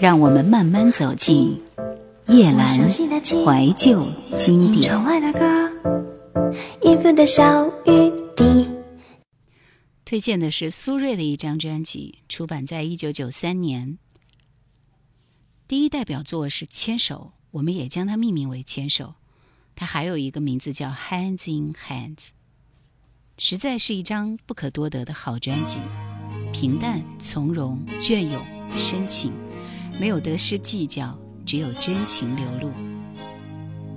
让我们慢慢走进夜阑怀旧经典。推荐的是苏芮的一张专辑，出版在一九九三年。第一代表作是《牵手》，我们也将它命名为《牵手》。它还有一个名字叫《Hands in Hands》，实在是一张不可多得的好专辑。平淡、从容、隽永、深情。没有得失计较，只有真情流露。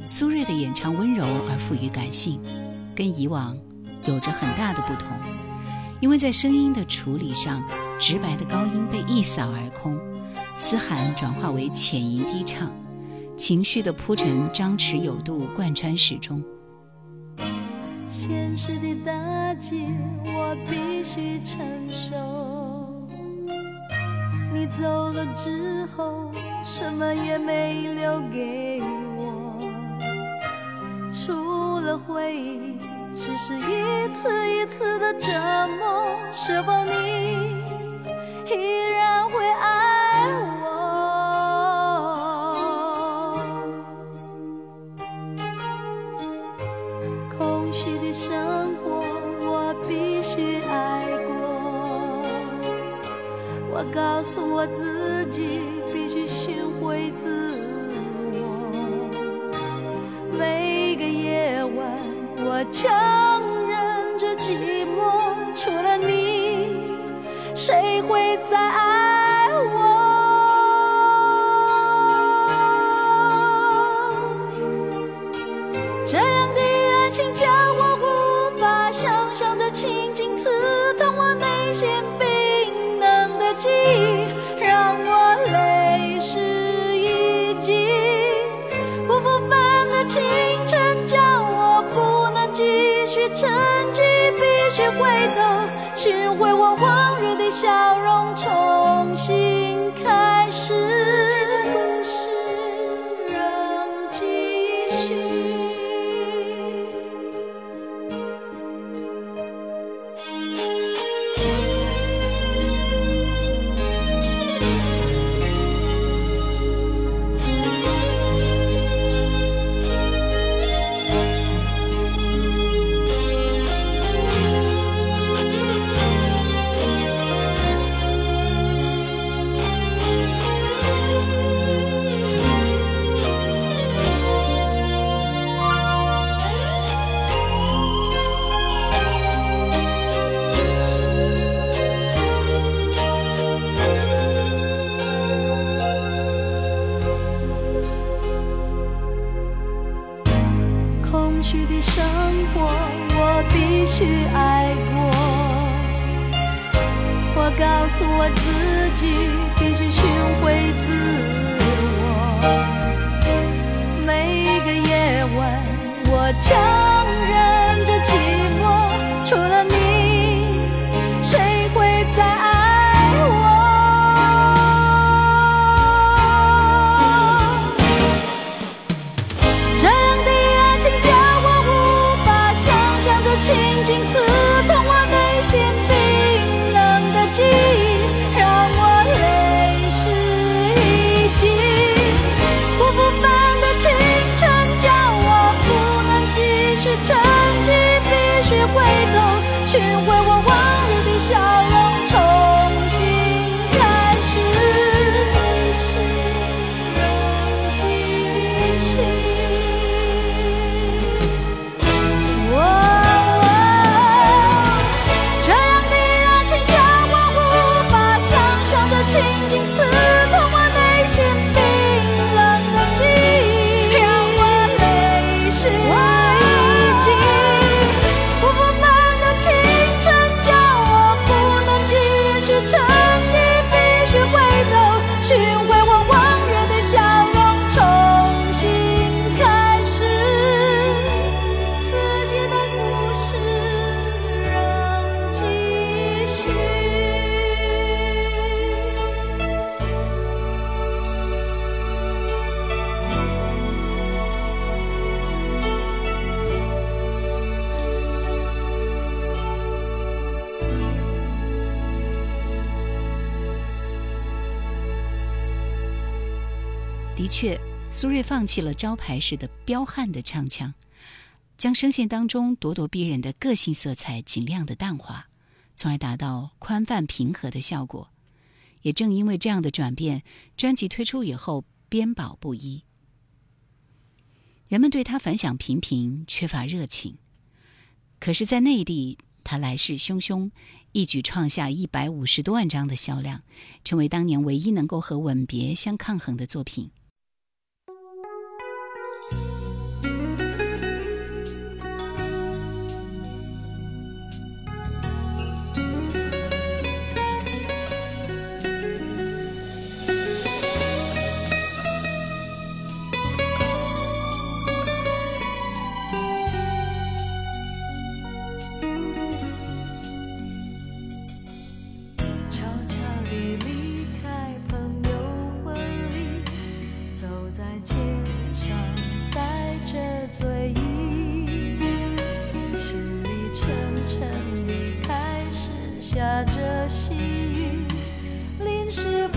苏芮的演唱温柔而富于感性，跟以往有着很大的不同。因为在声音的处理上，直白的高音被一扫而空，嘶喊转化为浅吟低唱，情绪的铺陈张弛有度，贯穿始终。现实的打击，我必须承受。你走了之后，什么也没留给我，除了回忆，只是一次一次的折磨。是否你依然会爱告诉。我自己必须寻回自我。每个夜晚，我强忍着寂寞，除了你，谁会再音会去的生活，我必须爱过。我告诉我自己，必须寻回自我。每一个夜晚，我将。确，苏芮放弃了招牌式的彪悍的唱腔，将声线当中咄咄逼人的个性色彩尽量的淡化，从而达到宽泛平和的效果。也正因为这样的转变，专辑推出以后编保不一，人们对他反响平平，缺乏热情。可是，在内地，他来势汹汹，一举创下一百五十多万张的销量，成为当年唯一能够和《吻别》相抗衡的作品。嘴硬里的开始下着细雨淋湿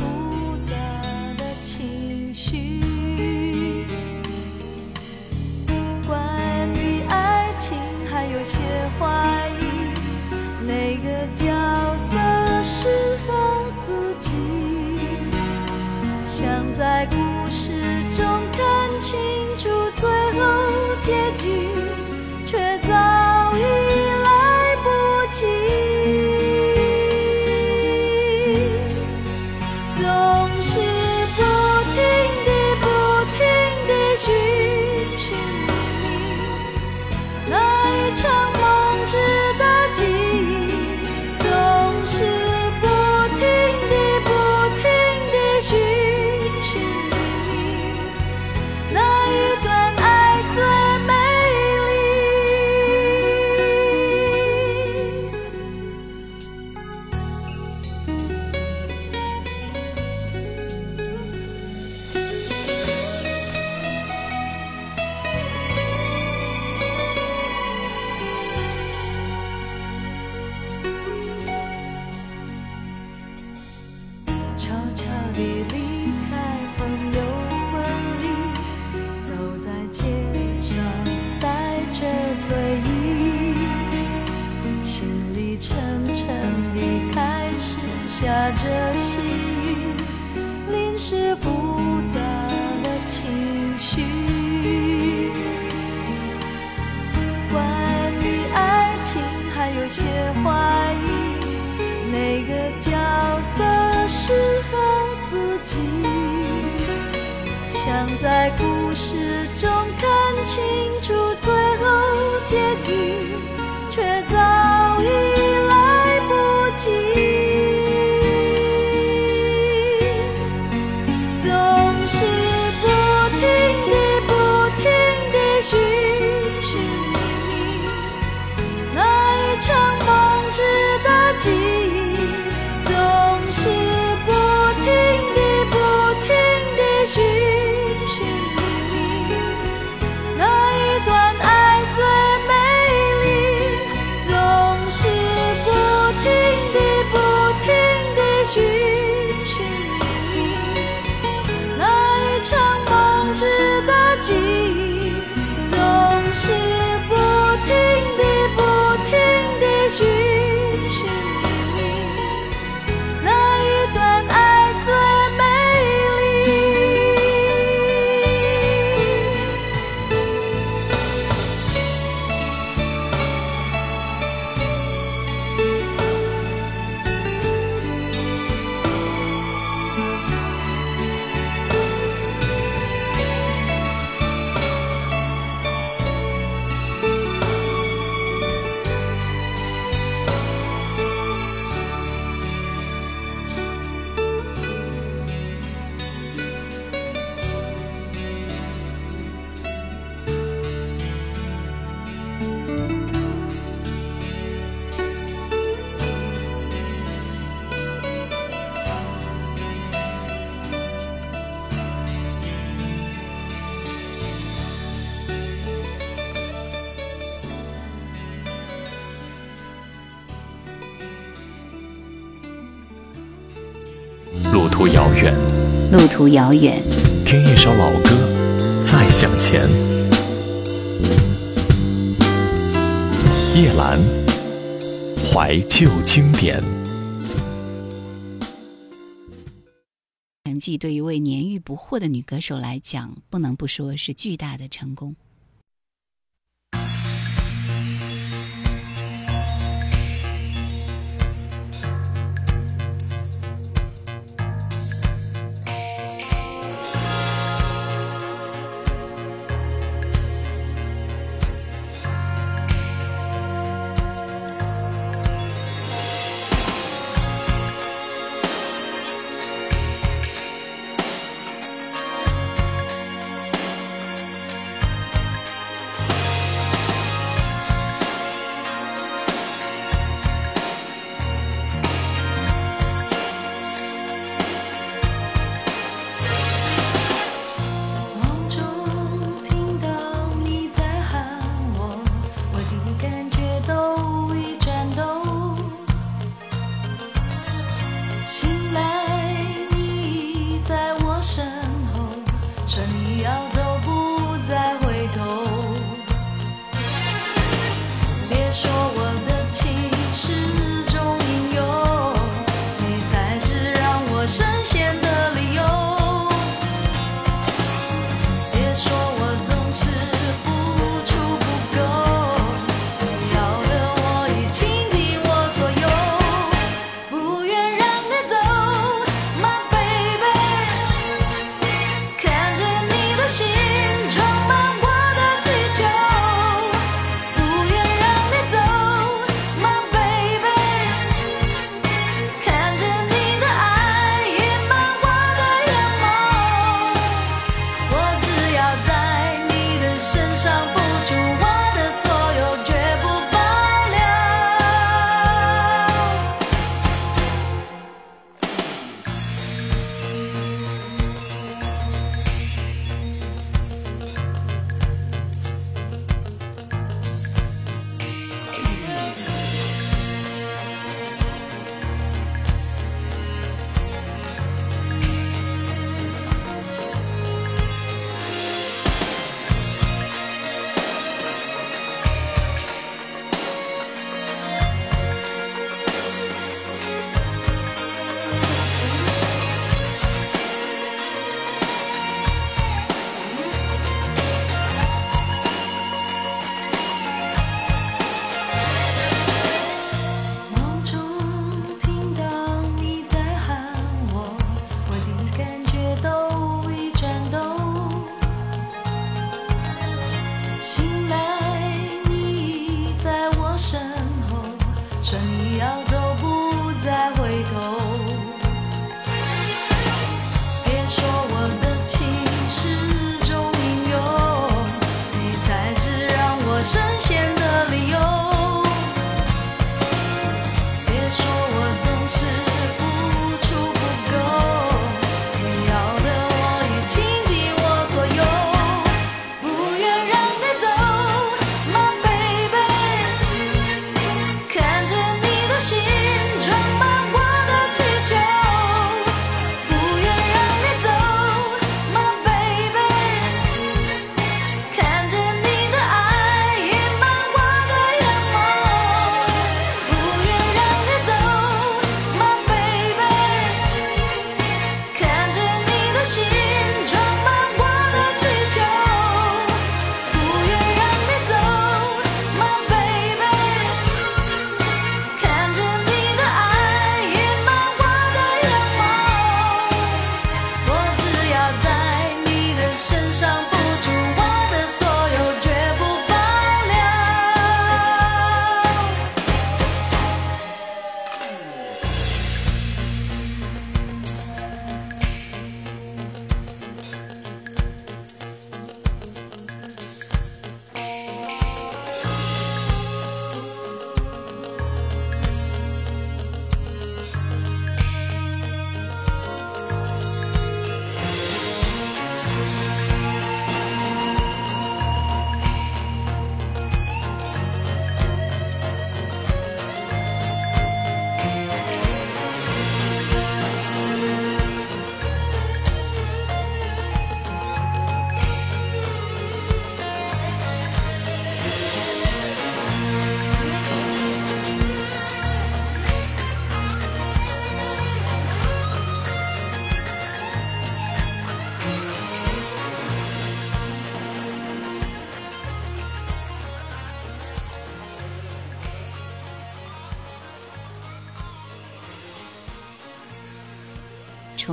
醉意心里沉沉的，开始下着细雨，淋湿复杂的情绪。关于爱情，还有些怀疑，哪个角色适合自己？想在故事中。路途遥远，路途遥远听一首老歌，再向前。叶兰，怀旧经典。成绩对于位年逾不惑的女歌手来讲，不能不说是巨大的成功。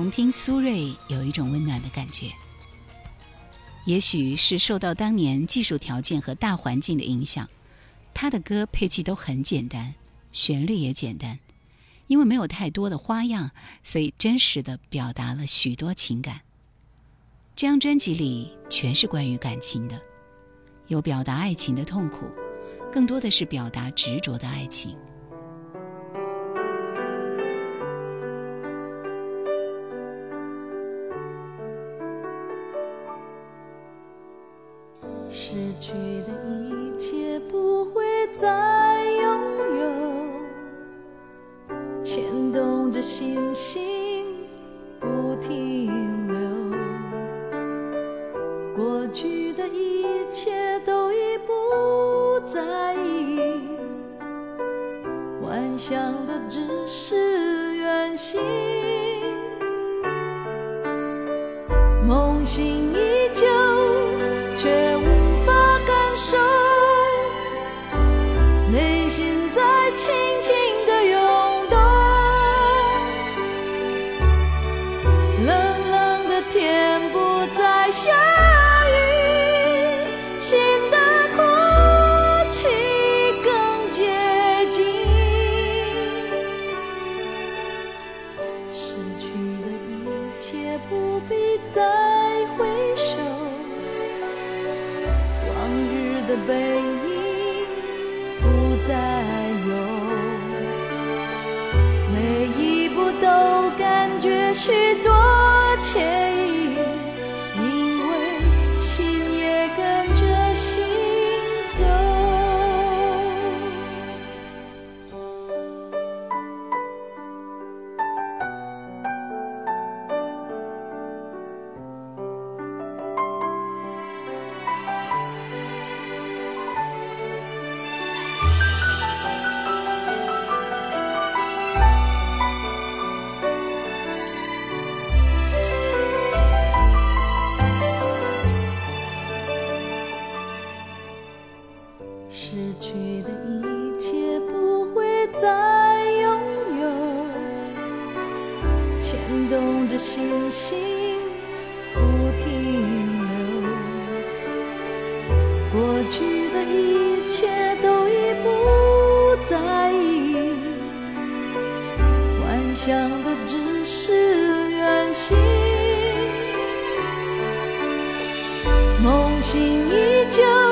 重听苏芮，有一种温暖的感觉。也许是受到当年技术条件和大环境的影响，他的歌配器都很简单，旋律也简单。因为没有太多的花样，所以真实的表达了许多情感。这张专辑里全是关于感情的，有表达爱情的痛苦，更多的是表达执着的爱情。失去的一切不会再拥有，牵动着心。情心依旧，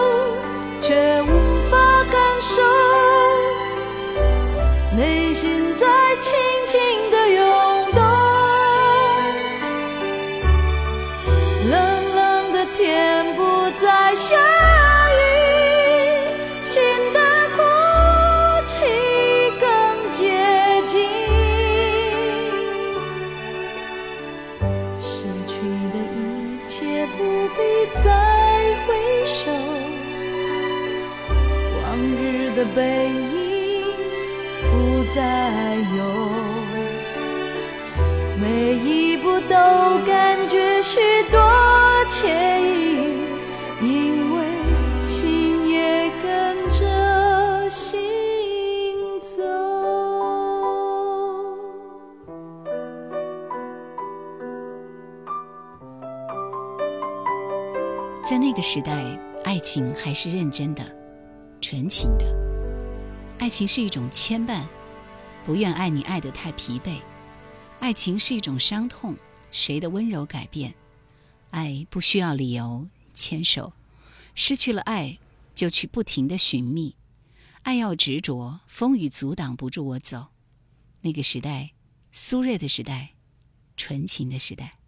个时代，爱情还是认真的、纯情的。爱情是一种牵绊，不愿爱你爱得太疲惫。爱情是一种伤痛，谁的温柔改变？爱不需要理由，牵手。失去了爱，就去不停的寻觅。爱要执着，风雨阻挡不住我走。那个时代，苏芮的时代，纯情的时代。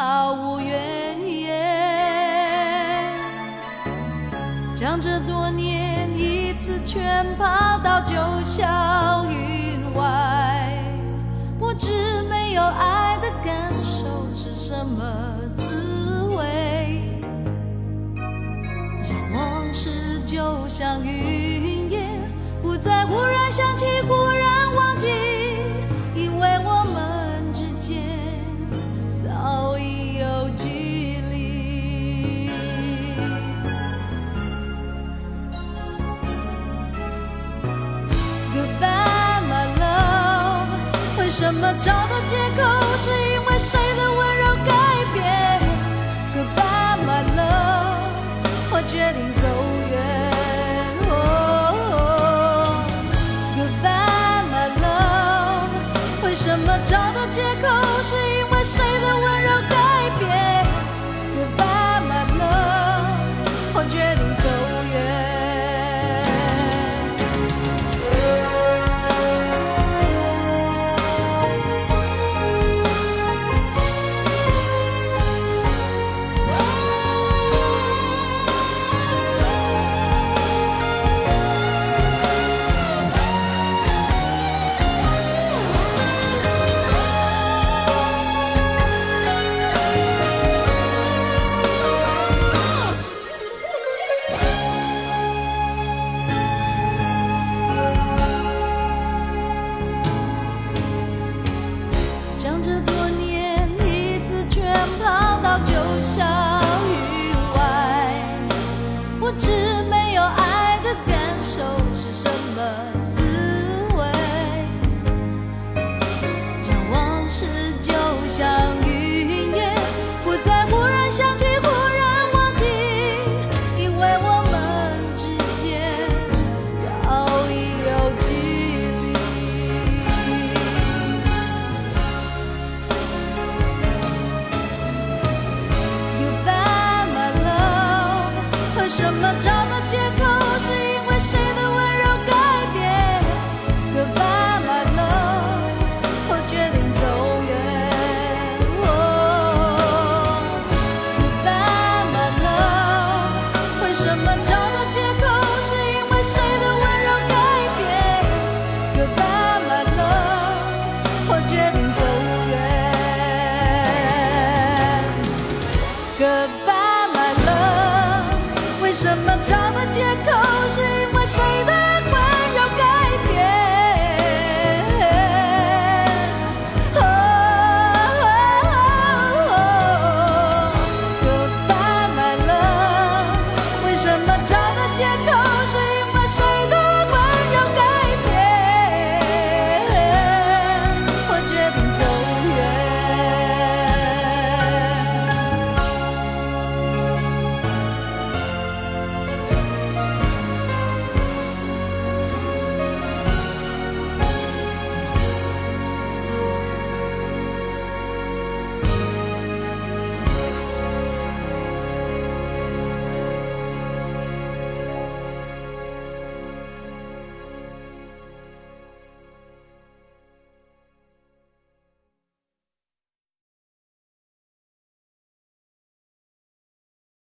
毫无怨言。将这多年一次全抛到九霄云外，不知没有爱的感受是什么滋味。让往事就像云烟。不再忽然想起，忽然